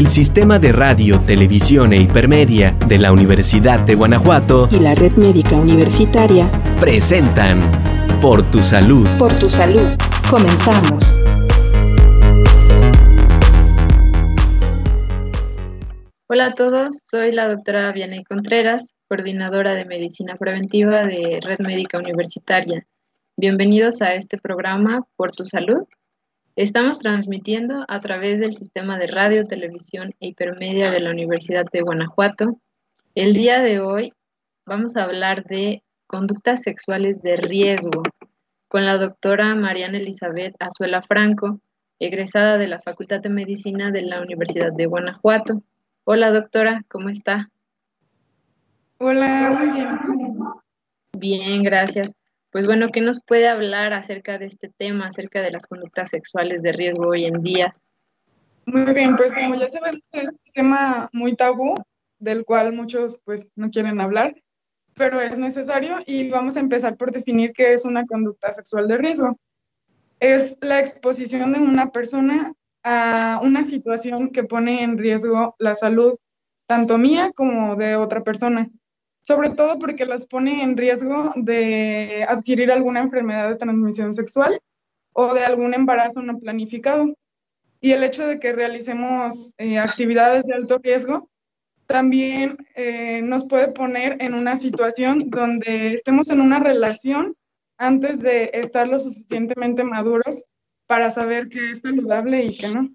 el Sistema de Radio, Televisión e Hipermedia de la Universidad de Guanajuato y la Red Médica Universitaria presentan Por tu Salud. Por tu Salud. Comenzamos. Hola a todos, soy la doctora Vianey Contreras, coordinadora de Medicina Preventiva de Red Médica Universitaria. Bienvenidos a este programa Por tu Salud. Estamos transmitiendo a través del sistema de radio, televisión e hipermedia de la Universidad de Guanajuato. El día de hoy vamos a hablar de conductas sexuales de riesgo con la doctora Mariana Elizabeth Azuela Franco, egresada de la Facultad de Medicina de la Universidad de Guanajuato. Hola doctora, ¿cómo está? Hola, muy bien. Bien, gracias. Pues bueno, ¿qué nos puede hablar acerca de este tema, acerca de las conductas sexuales de riesgo hoy en día? Muy bien, pues como ya sabemos, es un tema muy tabú, del cual muchos pues no quieren hablar, pero es necesario y vamos a empezar por definir qué es una conducta sexual de riesgo. Es la exposición de una persona a una situación que pone en riesgo la salud tanto mía como de otra persona sobre todo porque las pone en riesgo de adquirir alguna enfermedad de transmisión sexual o de algún embarazo no planificado. Y el hecho de que realicemos eh, actividades de alto riesgo también eh, nos puede poner en una situación donde estemos en una relación antes de estar lo suficientemente maduros para saber qué es saludable y qué no.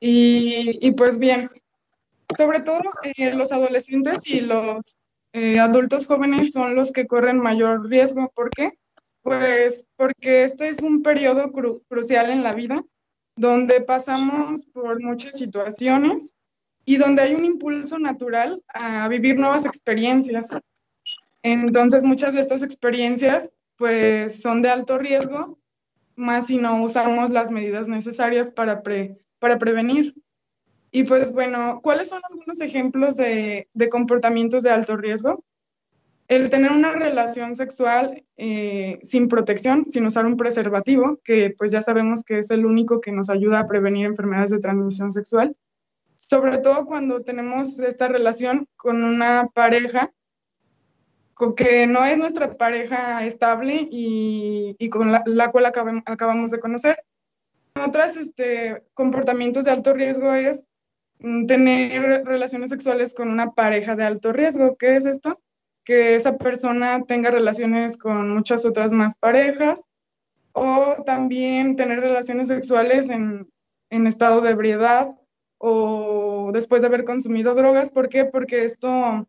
Y, y pues bien, sobre todo eh, los adolescentes y los eh, adultos jóvenes son los que corren mayor riesgo. ¿Por qué? Pues porque este es un periodo crucial en la vida donde pasamos por muchas situaciones y donde hay un impulso natural a vivir nuevas experiencias. Entonces muchas de estas experiencias pues son de alto riesgo, más si no usamos las medidas necesarias para, para prevenir. Y pues bueno, ¿cuáles son algunos ejemplos de, comportamientos de alto riesgo? El tener una relación sexual eh, sin protección, sin usar un preservativo, que pues ya sabemos que es el único que nos ayuda a prevenir enfermedades de transmisión sexual. Sobre todo cuando tenemos esta relación con una pareja que no es nuestra pareja estable y, con la, cual acabamos de conocer. Otros este, comportamientos de alto riesgo es tener relaciones sexuales con una pareja de alto riesgo. ¿Qué es esto? Que esa persona tenga relaciones con muchas otras más parejas o también tener relaciones sexuales en, en estado de ebriedad o después de haber consumido drogas. ¿Por qué? Porque esto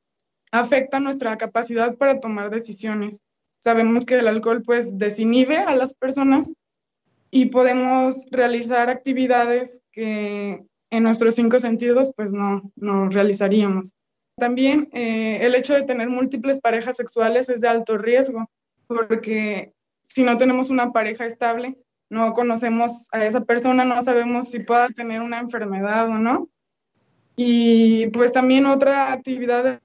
afecta nuestra capacidad para tomar decisiones. Sabemos que el alcohol pues desinhibe a las personas y podemos realizar actividades que en nuestros cinco sentidos, pues no, no realizaríamos. También eh, el hecho de tener múltiples parejas sexuales es de alto riesgo, porque si no tenemos una pareja estable, no conocemos a esa persona, no sabemos si pueda tener una enfermedad o no. Y pues también otra actividad de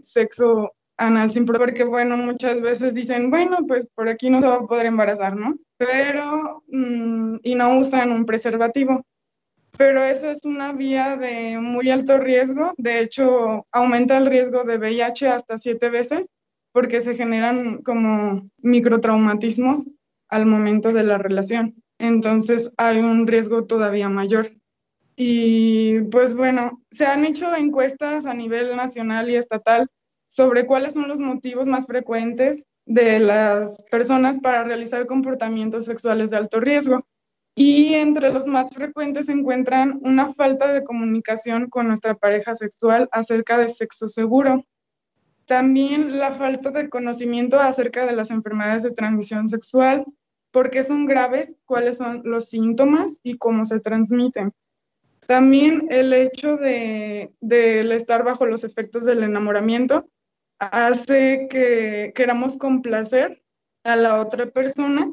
sexo anal sin porque bueno, muchas veces dicen, bueno, pues por aquí no se va a poder embarazar, ¿no? Pero, mm, y no usan un preservativo pero esa es una vía de muy alto riesgo. De hecho, aumenta el riesgo de VIH hasta siete veces porque se generan como microtraumatismos al momento de la relación. Entonces hay un riesgo todavía mayor. Y pues bueno, se han hecho encuestas a nivel nacional y estatal sobre cuáles son los motivos más frecuentes de las personas para realizar comportamientos sexuales de alto riesgo y entre los más frecuentes se encuentran una falta de comunicación con nuestra pareja sexual acerca de sexo seguro. También la falta de conocimiento acerca de las enfermedades de transmisión sexual, por qué son graves, cuáles son los síntomas y cómo se transmiten. También el hecho de, de estar bajo los efectos del enamoramiento hace que queramos complacer a la otra persona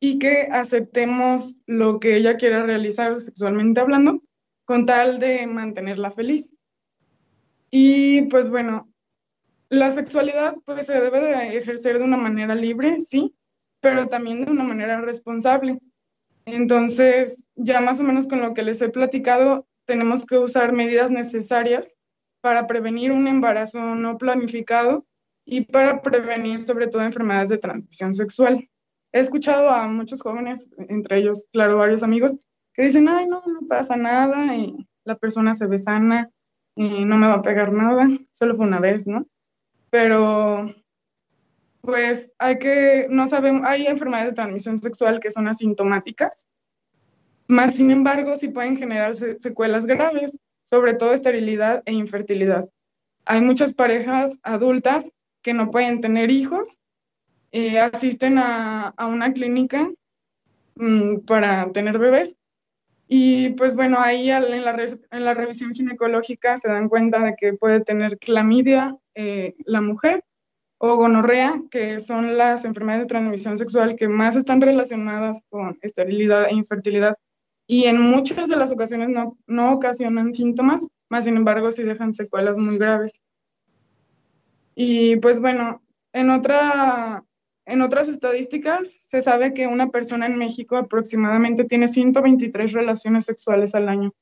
y que aceptemos lo que ella quiera realizar sexualmente hablando con tal de mantenerla feliz. Y pues bueno, la sexualidad pues se debe de ejercer de una manera libre, sí, pero también de una manera responsable. Entonces, ya más o menos con lo que les he platicado, tenemos que usar medidas necesarias para prevenir un embarazo no planificado y para prevenir sobre todo enfermedades de transmisión sexual. He escuchado a muchos jóvenes, entre ellos, claro, varios amigos, que dicen, ay, no, no pasa nada, y la persona se ve sana, y no me va a pegar nada, solo fue una vez, ¿no? Pero, pues, hay que, no sabemos, hay enfermedades de transmisión sexual que son asintomáticas, más sin embargo, sí pueden generar secuelas graves, sobre todo esterilidad e infertilidad. Hay muchas parejas adultas que no pueden tener hijos, eh, asisten a, una clínica mm, para tener bebés y pues bueno, ahí en la, en la, revisión ginecológica se dan cuenta de que puede tener clamidia eh, la mujer o gonorrea, que son las enfermedades de transmisión sexual que más están relacionadas con esterilidad e infertilidad y en muchas de las ocasiones no, no ocasionan síntomas, más sin embargo sí dejan secuelas muy graves. Y pues bueno, en, otra, en otras estadísticas se sabe que una persona en México aproximadamente tiene 123 relaciones sexuales al año,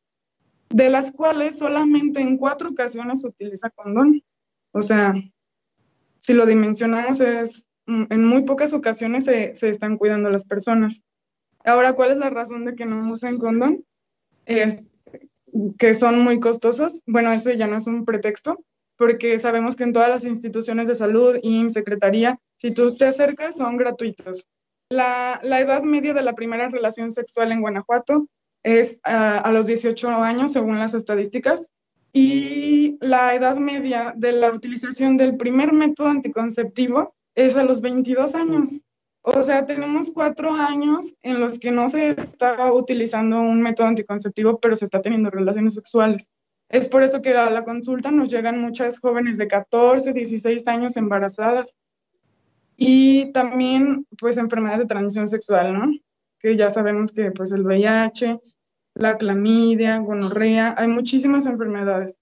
de las cuales solamente en cuatro ocasiones utiliza condón. O sea, si lo dimensionamos es, en muy pocas ocasiones se, se están cuidando las personas. Ahora, ¿cuál es la razón de que no usen condón? Es que son muy costosos. Bueno, eso ya no es un pretexto, porque sabemos que en todas las instituciones de salud y secretaría, si tú te acercas, son gratuitos. La, edad media de la primera relación sexual en Guanajuato es a, a los 18 años, según las estadísticas, y la edad media de la utilización del primer método anticonceptivo es a los 22 años. O sea, tenemos cuatro años en los que no se está utilizando un método anticonceptivo, pero se está teniendo relaciones sexuales. Es por eso que a la consulta nos llegan muchas jóvenes de 14, 16 años embarazadas. Y también, pues, enfermedades de transmisión sexual, ¿no? Que ya sabemos que, pues, el VIH, la clamidia, gonorrea, hay muchísimas enfermedades.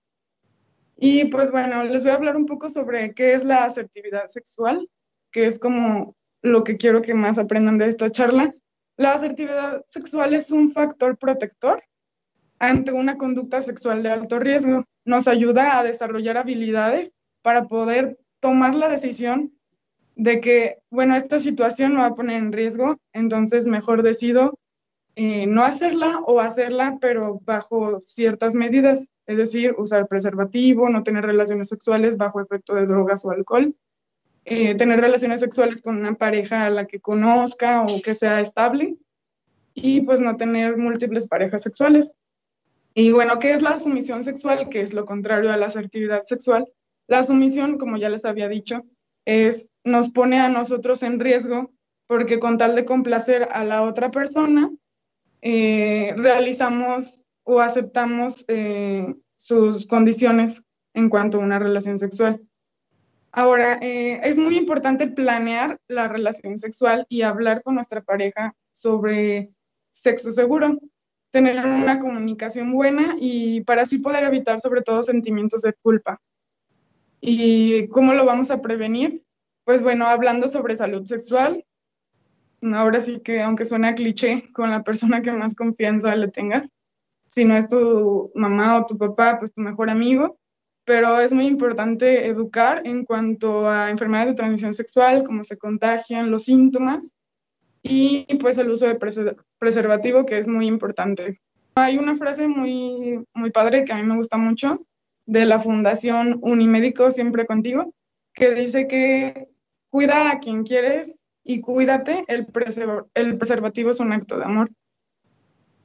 Y, pues, bueno, les voy a hablar un poco sobre qué es la asertividad sexual, que es como lo que quiero que más aprendan de esta charla. La asertividad sexual es un factor protector ante una conducta sexual de alto riesgo. Nos ayuda a desarrollar habilidades para poder tomar la decisión de que, bueno, esta situación me va a poner en riesgo, entonces mejor decido eh, no hacerla o hacerla, pero bajo ciertas medidas, es decir, usar preservativo, no tener relaciones sexuales bajo efecto de drogas o alcohol, eh, tener relaciones sexuales con una pareja a la que conozca o que sea estable y pues no tener múltiples parejas sexuales. Y bueno, ¿qué es la sumisión sexual? Que es lo contrario a la asertividad sexual. La sumisión, como ya les había dicho, nos pone a nosotros en riesgo porque con tal de complacer a la otra persona, eh, realizamos o aceptamos eh, sus condiciones en cuanto a una relación sexual. Ahora, eh, es muy importante planear la relación sexual y hablar con nuestra pareja sobre sexo seguro, tener una comunicación buena y para así poder evitar sobre todo sentimientos de culpa. ¿Y cómo lo vamos a prevenir? Pues bueno, hablando sobre salud sexual, ahora sí que aunque suena cliché, con la persona que más confianza le tengas, si no es tu mamá o tu papá, pues tu mejor amigo, pero es muy importante educar en cuanto a enfermedades de transmisión sexual, cómo se contagian, los síntomas y pues el uso de preservativo que es muy importante. Hay una frase muy, muy padre que a mí me gusta mucho de la Fundación Unimédico Siempre Contigo, que dice que cuida a quien quieres y cuídate, el, el preservativo es un acto de amor.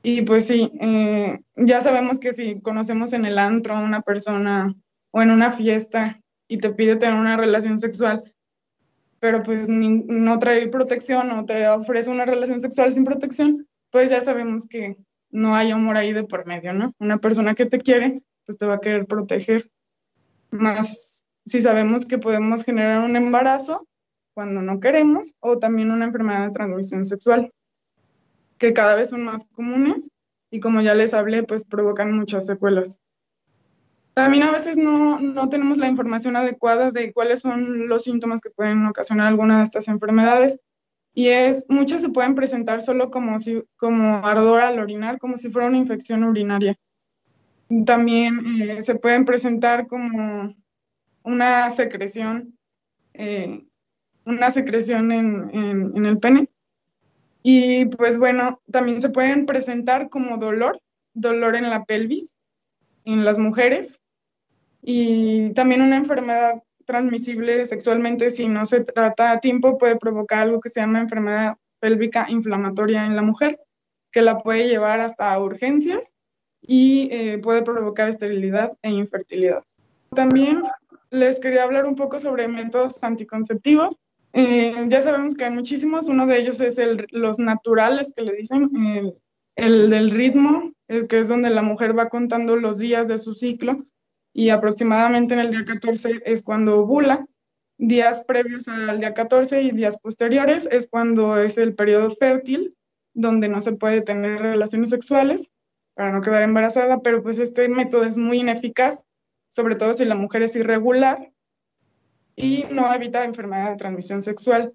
Y pues sí, eh, ya sabemos que si conocemos en el antro a una persona o en una fiesta y te pide tener una relación sexual, pero pues no trae protección o te ofrece una relación sexual sin protección, pues ya sabemos que no hay amor ahí de por medio, ¿no? Una persona que te quiere, pues te va a querer proteger. Más si sabemos que podemos generar un embarazo cuando no queremos o también una enfermedad de transmisión sexual, que cada vez son más comunes y como ya les hablé, pues provocan muchas secuelas. También a veces no, no, tenemos la información adecuada de cuáles son los síntomas que pueden ocasionar alguna de estas enfermedades. Y es, muchas se pueden presentar solo como, si, como ardor al orinar, como si fuera una infección urinaria. También eh, se pueden presentar como una secreción, eh, una secreción en, el pene. Y pues bueno, también se pueden presentar como dolor, dolor en la pelvis, en las mujeres. Y también una enfermedad transmisible sexualmente, si no se trata a tiempo, puede provocar algo que se llama enfermedad pélvica inflamatoria en la mujer, que la puede llevar hasta urgencias y eh, puede provocar esterilidad e infertilidad. También les quería hablar un poco sobre métodos anticonceptivos. Eh, ya sabemos que hay muchísimos, uno de ellos es el, los naturales que le dicen, el, del ritmo, es que es donde la mujer va contando los días de su ciclo y aproximadamente en el día 14 es cuando ovula. Días previos al día 14 y días posteriores es cuando es el periodo fértil, donde no se puede tener relaciones sexuales para no quedar embarazada, pero pues este método es muy ineficaz, sobre todo si la mujer es irregular y no evita enfermedad de transmisión sexual.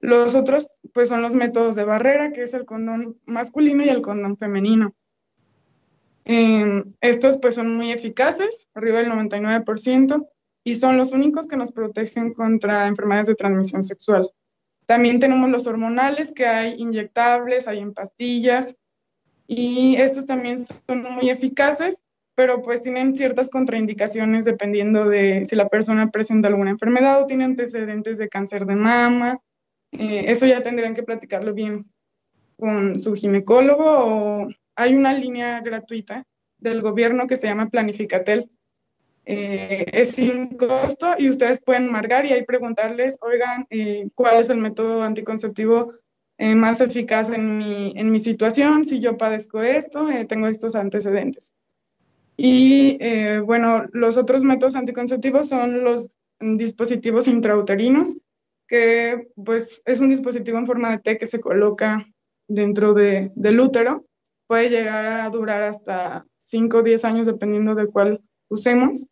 Los otros pues son los métodos de barrera, que es el condón masculino y el condón femenino. Em, estos pues son muy eficaces, arriba del 99%, y son los únicos que nos protegen contra enfermedades de transmisión sexual. También tenemos los hormonales, que hay inyectables, hay en pastillas, y estos también son muy eficaces, pero pues tienen ciertas contraindicaciones dependiendo de si la persona presenta alguna enfermedad o tiene antecedentes de cáncer de mama. Eh, eso ya tendrían que platicarlo bien con su ginecólogo o hay una línea gratuita del gobierno que se llama Planificatel. Eh, es sin costo y ustedes pueden marcar y ahí preguntarles, oigan, eh, ¿cuál es el método anticonceptivo eh, más eficaz en mi, situación, si yo padezco esto, tengo estos antecedentes. Y bueno, los otros métodos anticonceptivos son los dispositivos intrauterinos, que pues es un dispositivo en forma de T que se coloca dentro de, del útero. Puede llegar a durar hasta 5 o 10 años dependiendo de cuál usemos.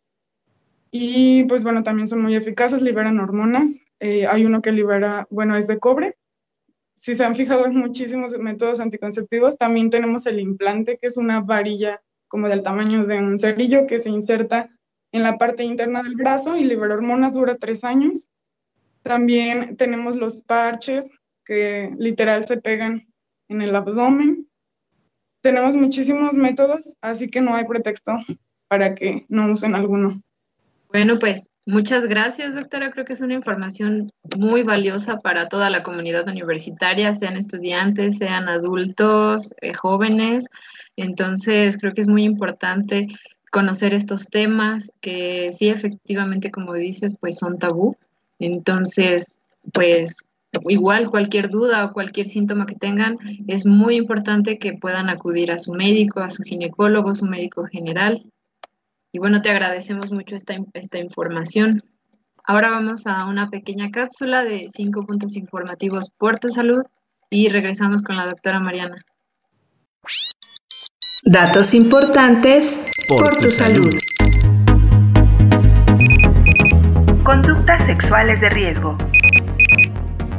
Y pues bueno, también son muy eficaces, liberan hormonas. hay uno que libera, bueno, es de cobre, si se han fijado en muchísimos métodos anticonceptivos, también tenemos el implante, que es una varilla como del tamaño de un cerillo que se inserta en la parte interna del brazo y libera hormonas, dura tres años. También tenemos los parches que literal se pegan en el abdomen. Tenemos muchísimos métodos, así que no hay pretexto para que no usen alguno. Bueno, pues Muchas gracias, doctora. Creo que es una información muy valiosa para toda la comunidad universitaria, sean estudiantes, sean adultos, eh, jóvenes. Entonces, creo que es muy importante conocer estos temas que sí, efectivamente, como dices, pues son tabú. Entonces, pues igual cualquier duda o cualquier síntoma que tengan, es muy importante que puedan acudir a su médico, a su ginecólogo, su médico general y bueno, te agradecemos mucho esta, esta información. Ahora vamos a una pequeña cápsula de cinco puntos informativos por tu salud y regresamos con la doctora Mariana. Datos importantes por, tu, salud. Conductas sexuales de riesgo.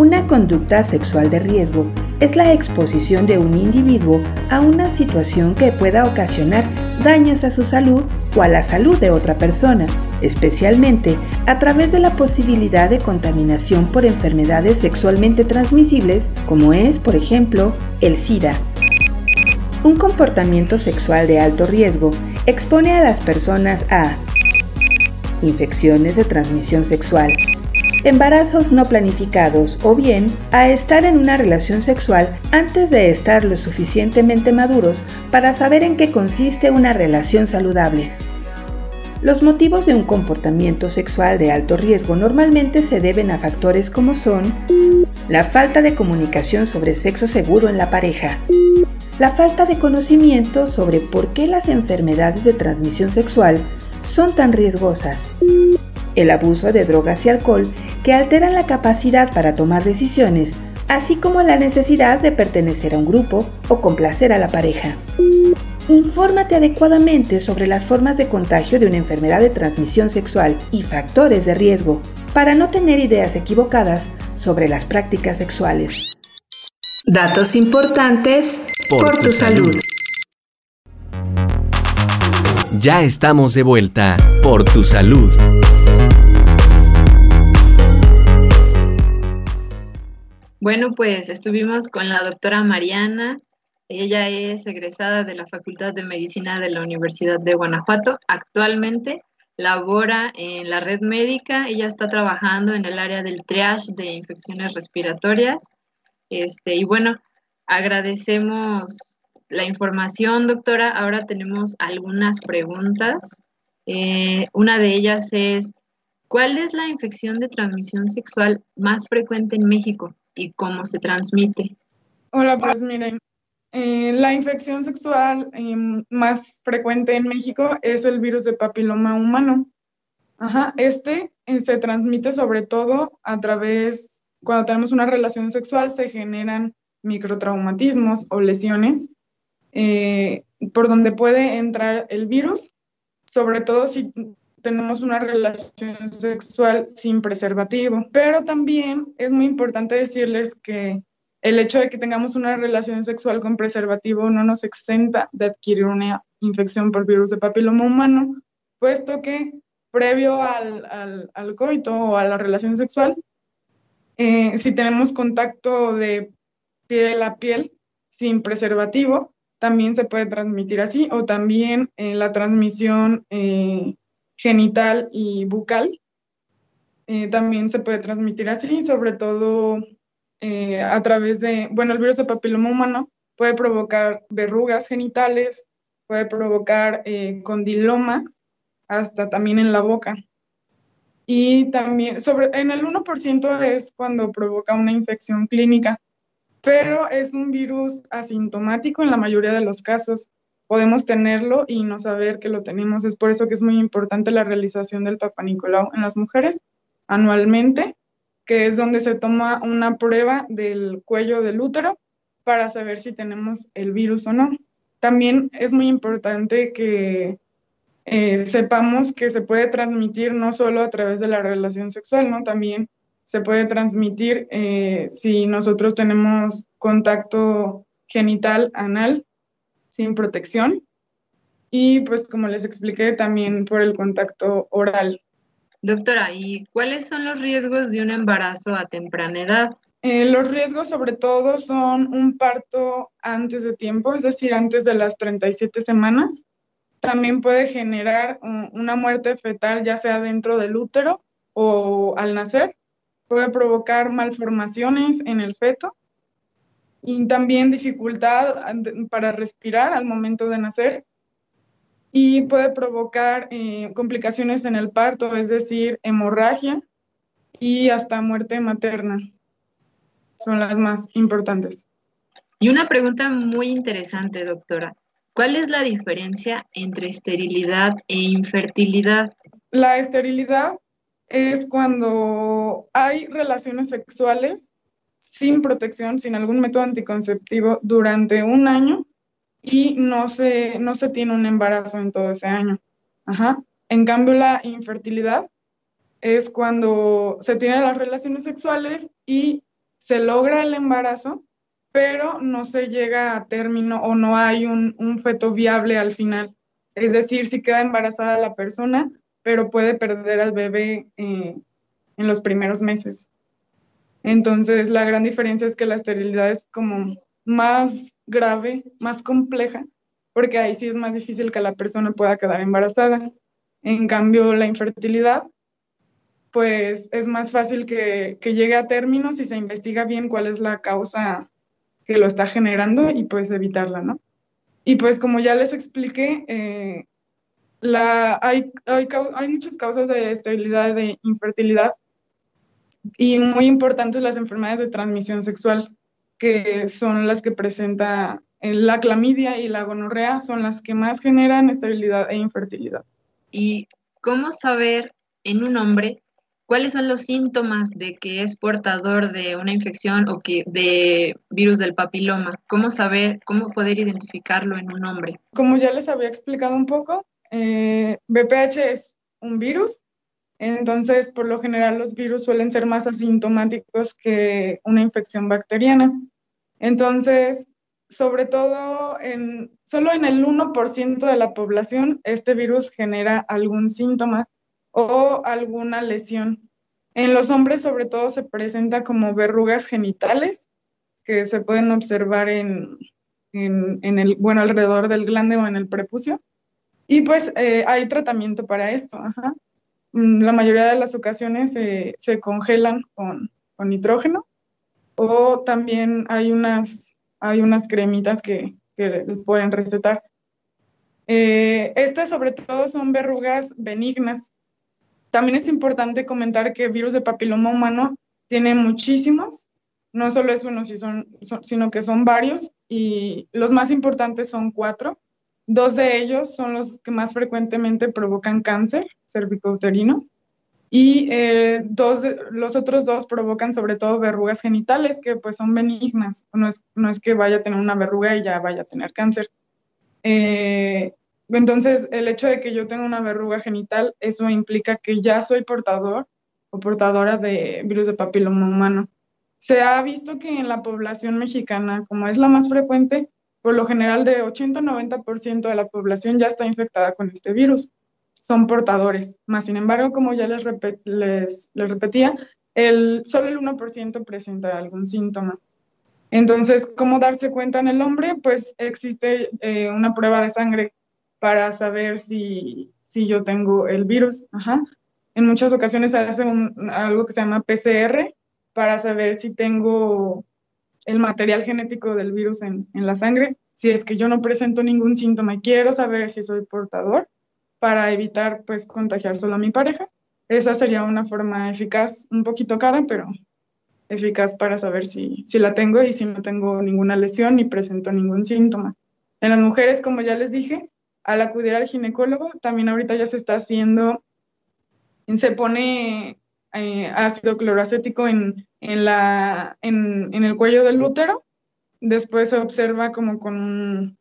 Una conducta sexual de riesgo es la exposición de un individuo a una situación que pueda ocasionar daños a su salud o a la salud de otra persona, especialmente a través de la posibilidad de contaminación por enfermedades sexualmente transmisibles como es, por ejemplo, el SIDA. Un comportamiento sexual de alto riesgo expone a las personas a infecciones de transmisión sexual, embarazos no planificados o bien a estar en una relación sexual antes de estar lo suficientemente maduros para saber en qué consiste una relación saludable. Los motivos de un comportamiento sexual de alto riesgo normalmente se deben a factores como son la falta de comunicación sobre sexo seguro en la pareja, la falta de conocimiento sobre por qué las enfermedades de transmisión sexual son tan riesgosas, el abuso de drogas y alcohol que alteran la capacidad para tomar decisiones, así como la necesidad de pertenecer a un grupo o complacer a la pareja. Infórmate adecuadamente sobre las formas de contagio de una enfermedad de transmisión sexual y factores de riesgo para no tener ideas equivocadas sobre las prácticas sexuales. Datos importantes por, tu, salud. Ya estamos de vuelta por tu salud. Bueno, pues estuvimos con la doctora Mariana. Ella es egresada de la Facultad de Medicina de la Universidad de Guanajuato. Actualmente labora en la red médica, ella está trabajando en el área del triage de infecciones respiratorias. Este, y bueno, agradecemos la información, doctora. Ahora tenemos algunas preguntas. Eh, una de ellas es, ¿cuál es la infección de transmisión sexual más frecuente en México y cómo se transmite? Hola, pues miren, eh, la infección sexual eh, más frecuente en México es el virus de papiloma humano. Ajá, este se transmite sobre todo a través, cuando tenemos una relación sexual, se generan microtraumatismos o lesiones por donde puede entrar el virus, sobre todo si tenemos una relación sexual sin preservativo. Pero también es muy importante decirles que el hecho de que tengamos una relación sexual con preservativo no nos exenta de adquirir una infección por virus de papiloma humano, puesto que previo al, al, coito o a la relación sexual, eh, si tenemos contacto de piel a piel sin preservativo, también se puede transmitir así, o también eh, la transmisión eh, genital y bucal, también se puede transmitir así, sobre todo eh, a través de, bueno, el virus de papiloma humano puede provocar verrugas genitales, puede provocar eh, condilomas, hasta también en la boca. Y también, sobre, en el 1% es cuando provoca una infección clínica, pero es un virus asintomático en la mayoría de los casos. Podemos tenerlo y no saber que lo tenemos. Es por eso que es muy importante la realización del Papa Nicolau en las mujeres anualmente que es donde se toma una prueba del cuello del útero para saber si tenemos el virus o no. También es muy importante que eh, sepamos que se puede transmitir no solo a través de la relación sexual, ¿no? También se puede transmitir eh, si nosotros tenemos contacto genital anal sin protección y pues como les expliqué también por el contacto oral. Doctora, ¿y cuáles son los riesgos de un embarazo a temprana edad? Eh, los riesgos sobre todo son un parto antes de tiempo, es decir, antes de las 37 semanas. También puede generar una muerte fetal, ya sea dentro del útero o al nacer. Puede provocar malformaciones en el feto y también dificultad para respirar al momento de nacer y puede provocar eh, complicaciones en el parto, es decir, hemorragia y hasta muerte materna. Son las más importantes. Y una pregunta muy interesante, doctora. ¿Cuál es la diferencia entre esterilidad e infertilidad? La esterilidad es cuando hay relaciones sexuales sin protección, sin algún método anticonceptivo durante un año y no se, no se tiene un embarazo en todo ese año. Ajá. En cambio, la infertilidad es cuando se tienen las relaciones sexuales y se logra el embarazo, pero no se llega a término o no hay un, feto viable al final. Es decir, si queda embarazada la persona, pero puede perder al bebé eh, en los primeros meses. Entonces, la gran diferencia es que la esterilidad es como más grave, más compleja, porque ahí sí es más difícil que la persona pueda quedar embarazada. En cambio, la infertilidad, pues es más fácil que, llegue a término si se investiga bien cuál es la causa que lo está generando y pues evitarla, ¿no? Y pues como ya les expliqué, eh, la, hay, hay, hay, muchas causas de esterilidad, de infertilidad, y muy importantes las enfermedades de transmisión sexual que son las que presenta la clamidia y la gonorrea, son las que más generan estabilidad e infertilidad. ¿Y cómo saber en un hombre cuáles son los síntomas de que es portador de una infección o que de virus del papiloma? ¿Cómo saber, cómo poder identificarlo en un hombre? Como ya les había explicado un poco, eh, BPH es un virus entonces, por lo general, los virus suelen ser más asintomáticos que una infección bacteriana. Entonces, sobre todo en, solo en el 1% de la población este virus genera algún síntoma o alguna lesión. En los hombres sobre todo se presenta como verrugas genitales que se pueden observar en, en, el, bueno, alrededor del glande o en el prepucio. Y pues eh, hay tratamiento para esto. Mm, la mayoría de las ocasiones se congelan con, con nitrógeno o también hay unas hay unas cremitas que, que les pueden recetar. Eh, estas sobre todo son verrugas benignas. También es importante comentar que el virus de papiloma humano tiene muchísimos, no solo es uno, sino que son varios, y los más importantes son cuatro. Dos de ellos son los que más frecuentemente provocan cáncer cervicouterino y eh, dos, los otros dos provocan sobre todo verrugas genitales que pues son benignas, no es, no es que vaya a tener una verruga y ya vaya a tener cáncer. Eh, entonces, el hecho de que yo tenga una verruga genital, eso implica que ya soy portador o portadora de virus de papiloma humano. Se ha visto que en la población mexicana, como es la más frecuente, por lo general de 80-90% de la población ya está infectada con este virus son portadores. Más sin embargo, como ya les, les, repetía, el, solo el 1% presenta algún síntoma. Entonces, ¿cómo darse cuenta en el hombre? Pues existe eh, una prueba de sangre para saber si, si yo tengo el virus. Ajá. En muchas ocasiones se hace algo que se llama PCR para saber si tengo el material genético del virus en, en la sangre. Si es que yo no presento ningún síntoma y quiero saber si soy portador, para evitar pues contagiar solo a mi pareja. Esa sería una forma eficaz, un poquito cara, pero eficaz para saber si, si la tengo y si no tengo ninguna lesión ni presento ningún síntoma. En las mujeres, como ya les dije, al acudir al ginecólogo, también ahorita ya se está haciendo, se pone eh, ácido cloracético en, en, la, en, en, el cuello del útero, después se observa como con un,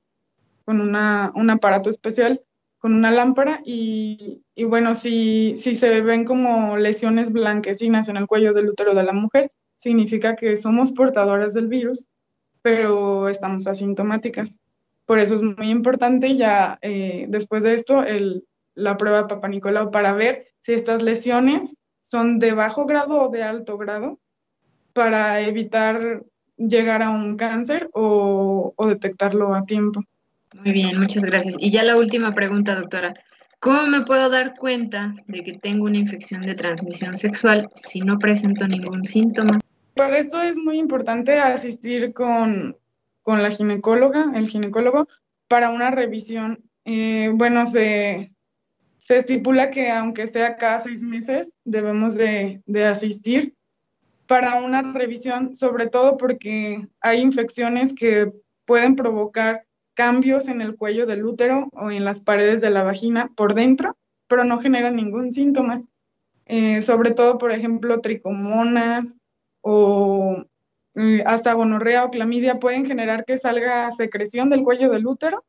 con una, un aparato especial con una lámpara y, bueno, si, si se ven como lesiones blanquecinas en el cuello del útero de la mujer, significa que somos portadoras del virus, pero estamos asintomáticas. Por eso es muy importante ya eh, después de esto el, la prueba de Papa Nicolau para ver si estas lesiones son de bajo grado o de alto grado para evitar llegar a un cáncer o detectarlo a tiempo. Muy bien, muchas gracias. Y ya la última pregunta, doctora. ¿Cómo me puedo dar cuenta de que tengo una infección de transmisión sexual si no presento ningún síntoma? Para esto es muy importante asistir con, la ginecóloga, el ginecólogo, para una revisión. Eh, bueno, se, estipula que aunque sea cada seis meses, debemos de, de asistir para una revisión, sobre todo porque hay infecciones que pueden provocar cambios en el cuello del útero o en las paredes de la vagina por dentro, pero no generan ningún síntoma. Eh, sobre todo, por ejemplo, tricomonas o eh, hasta gonorrea o clamidia pueden generar que salga secreción del cuello del útero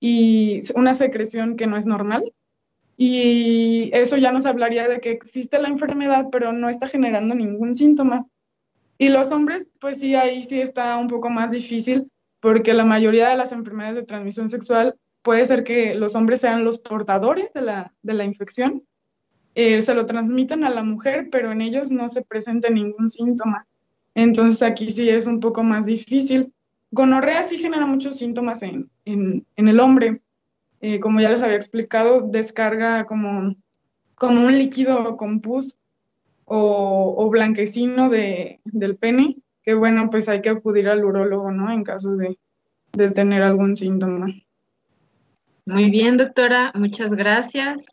y una secreción que no es normal. Y eso ya nos hablaría de que existe la enfermedad, pero no está generando ningún síntoma. Y los hombres, pues sí, ahí sí está un poco más difícil porque la mayoría de las enfermedades de transmisión sexual puede ser que los hombres sean los portadores de la, de la infección, eh, se lo transmiten a la mujer, pero en ellos no se presenta ningún síntoma. Entonces aquí sí es un poco más difícil. Gonorrea sí genera muchos síntomas en, en el hombre. Eh, como ya les había explicado, descarga como, como un líquido compus o, blanquecino de, del pene que bueno, pues hay que acudir al urólogo, ¿no? En caso de, tener algún síntoma. Muy bien, doctora, muchas gracias.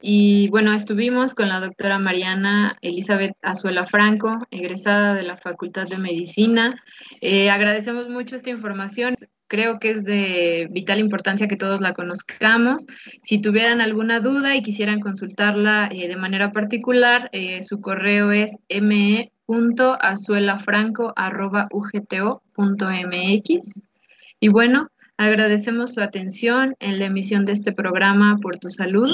Y bueno, estuvimos con la doctora Mariana Elizabeth Azuela Franco, egresada de la Facultad de Medicina. Eh, agradecemos mucho esta información. Creo que es de vital importancia que todos la conozcamos. Si tuvieran alguna duda y quisieran consultarla eh, de manera particular, eh, su correo es me azuelafranco.ugto.mx. Y bueno, Agradecemos su atención en la emisión de este programa Por tu Salud.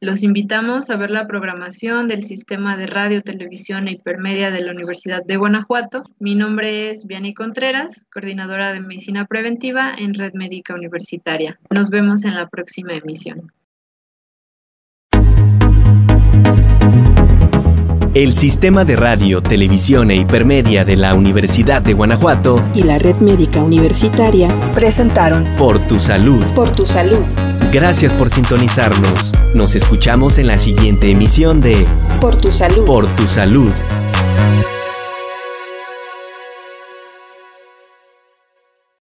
Los invitamos a ver la programación del Sistema de Radio, Televisión e Hipermedia de la Universidad de Guanajuato. Mi nombre es Vianney Contreras, coordinadora de Medicina Preventiva en Red Médica Universitaria. Nos vemos en la próxima emisión. El Sistema de Radio, Televisión e Hipermedia de la Universidad de Guanajuato y la Red Médica Universitaria presentaron Por tu salud. Por tu salud. Gracias por sintonizarnos. Nos escuchamos en la siguiente emisión de Por tu salud. Por tu salud.